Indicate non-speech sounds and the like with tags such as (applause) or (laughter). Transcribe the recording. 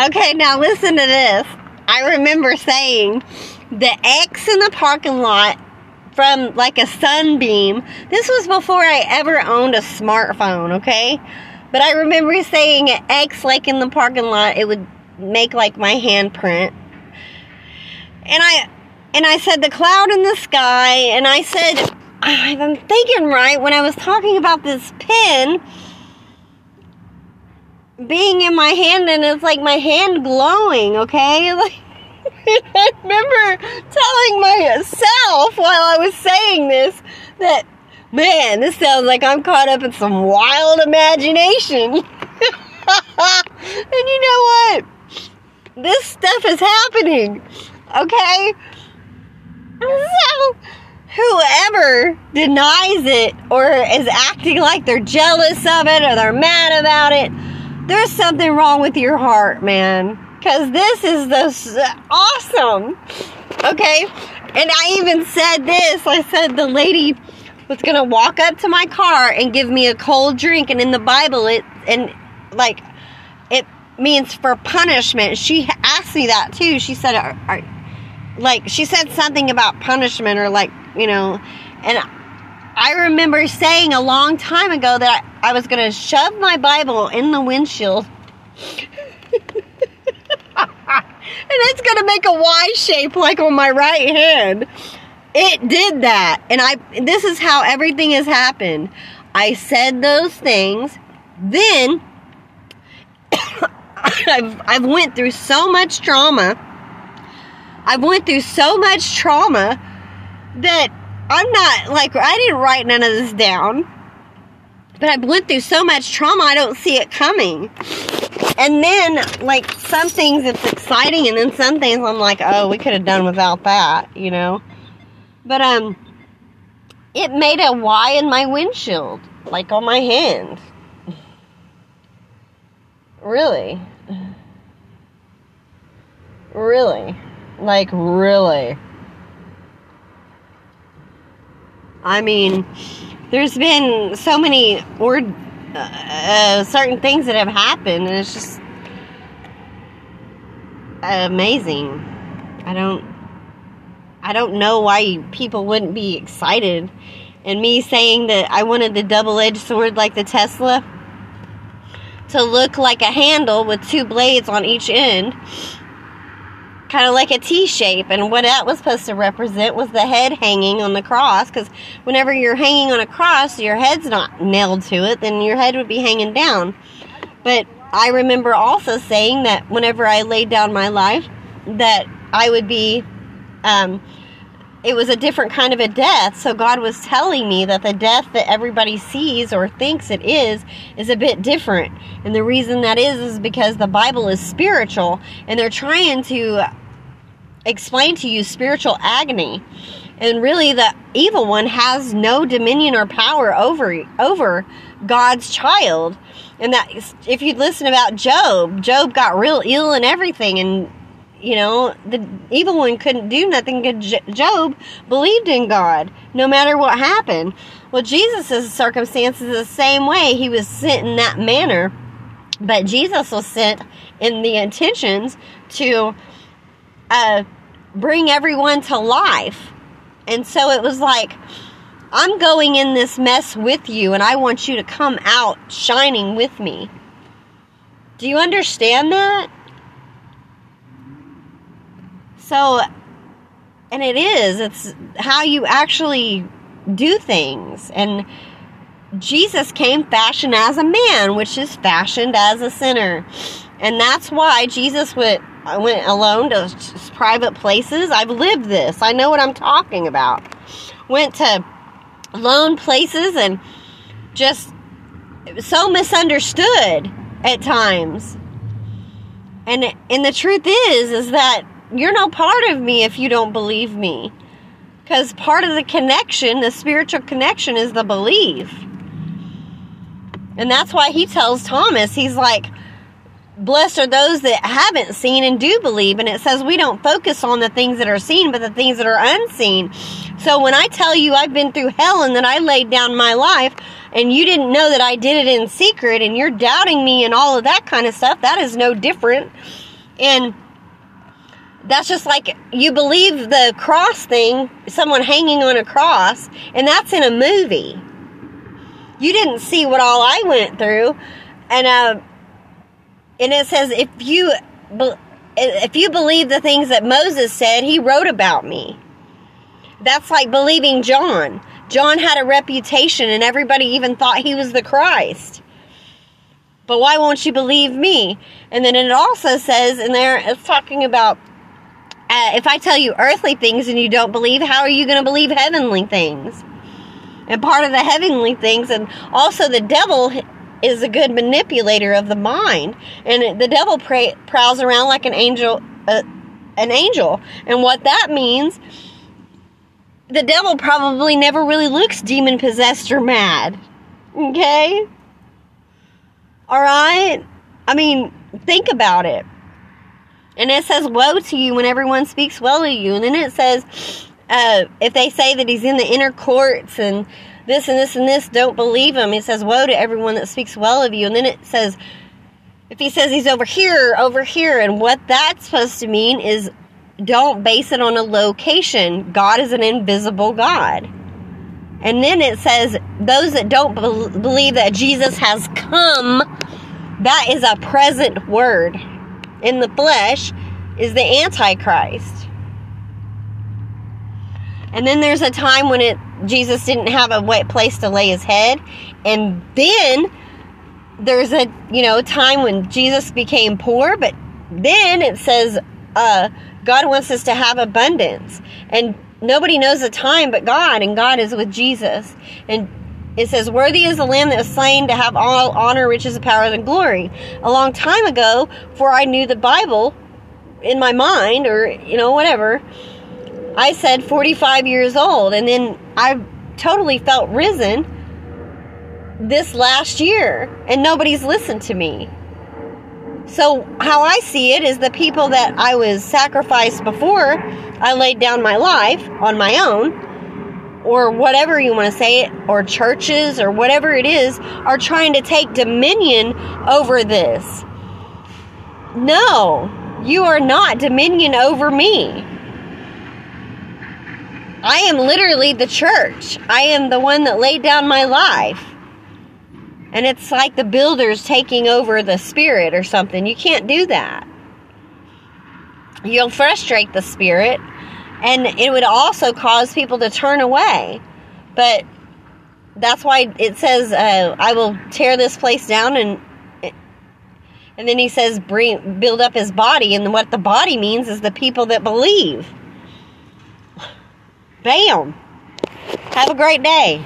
Okay, now listen to this. I remember saying the X in the parking lot from like a sunbeam. This was before I ever owned a smartphone, okay? But I remember saying an X like in the parking lot, it would make like my handprint. And I and I said the cloud in the sky and I said I'm thinking right when I was talking about this pen being in my hand and it's like my hand glowing, okay? (laughs) Like I remember telling myself while I was saying this that man, this sounds like I'm caught up in some wild imagination. (laughs) and you know what? This stuff is happening. Okay? So whoever denies it or is acting like they're jealous of it or they're mad about it there's something wrong with your heart, man. Because this is the awesome. Okay? And I even said this. I said the lady was going to walk up to my car and give me a cold drink. And in the Bible, it, and like, it means for punishment. She asked me that too. She said, are, are, like, she said something about punishment or like, you know, and I remember saying a long time ago that I, was going to shove my Bible in the windshield. (laughs) and it's going to make a Y shape like on my right hand. It did that. And I this is how everything has happened. I said those things. Then (coughs) I've I've went through so much trauma. I've went through so much trauma that I'm not like I didn't write none of this down. But I went through so much trauma I don't see it coming. And then like some things it's exciting and then some things I'm like, oh, we could have done without that, you know. But um it made a Y in my windshield, like on my hand. Really? Really? Like really? I mean, there's been so many word, uh, uh, certain things that have happened, and it's just amazing. I don't, I don't know why people wouldn't be excited. And me saying that I wanted the double-edged sword like the Tesla to look like a handle with two blades on each end kind of like a T shape. And what that was supposed to represent was the head hanging on the cross. Because whenever you're hanging on a cross, your head's not nailed to it, then your head would be hanging down. But I remember also saying that whenever I laid down my life, that I would be, um, it was a different kind of a death. So God was telling me that the death that everybody sees or thinks it is, is a bit different. And the reason that is, is because the Bible is spiritual and they're trying to explain to you spiritual agony. And really the evil one has no dominion or power over over God's child. And that if you'd listen about Job, Job got real ill and everything and you know, the evil one couldn't do nothing because Job believed in God no matter what happened. Well, Jesus' circumstances the same way. He was sent in that manner, but Jesus was sent in the intentions to uh, bring everyone to life. And so it was like, I'm going in this mess with you, and I want you to come out shining with me. Do you understand that? So, and it is, it's how you actually do things. And Jesus came fashioned as a man, which is fashioned as a sinner. And that's why Jesus went I went alone to private places. I've lived this. I know what I'm talking about. Went to lone places and just so misunderstood at times. And and the truth is is that you're no part of me if you don't believe me. Cuz part of the connection, the spiritual connection is the belief. And that's why he tells Thomas, he's like, blessed are those that haven't seen and do believe. And it says we don't focus on the things that are seen, but the things that are unseen. So when I tell you I've been through hell and that I laid down my life and you didn't know that I did it in secret and you're doubting me and all of that kind of stuff, that is no different. And that's just like you believe the cross thing, someone hanging on a cross, and that's in a movie. You didn't see what all I went through, and uh, and it says if you if you believe the things that Moses said, he wrote about me. That's like believing John. John had a reputation, and everybody even thought he was the Christ. But why won't you believe me? And then it also says in there, it's talking about uh, if I tell you earthly things and you don't believe, how are you going to believe heavenly things? And part of the heavenly things, and also the devil is a good manipulator of the mind, and the devil pray, prowls around like an angel, uh, an angel, and what that means. The devil probably never really looks demon possessed or mad. Okay? All right? I mean, think about it. And it says, Woe to you when everyone speaks well of you. And then it says, uh, if they say that he's in the inner courts and this and this and this, don't believe him. He says, Woe to everyone that speaks well of you. And then it says, if he says he's over here, over here, and what that's supposed to mean is don't base it on a location. God is an invisible God. And then it says, those that don't be- believe that Jesus has come, that is a present word in the flesh is the Antichrist. And then there's a time when it Jesus didn't have a wet place to lay his head. And then there's a you know time when Jesus became poor, but then it says uh, God wants us to have abundance. And nobody knows the time but God, and God is with Jesus. And it says, Worthy is the Lamb that was slain to have all honor, riches, and power, and glory. A long time ago, before I knew the Bible in my mind, or, you know, whatever, I said 45 years old. And then I totally felt risen this last year, and nobody's listened to me. So, how I see it is the people that I was sacrificed before I laid down my life on my own or whatever you want to say it, or churches, or whatever it is, are trying to take dominion over this. No, you are not dominion over me. I am literally the church. I am the one that laid down my life. And it's like the builders taking over the spirit or something. You can't do that. You'll frustrate the spirit and it would also cause people to turn away. But that's why it says, uh, "I will tear this place down," and and then he says, "Bring build up his body," and what the body means is the people that believe. Bam. Have a great day.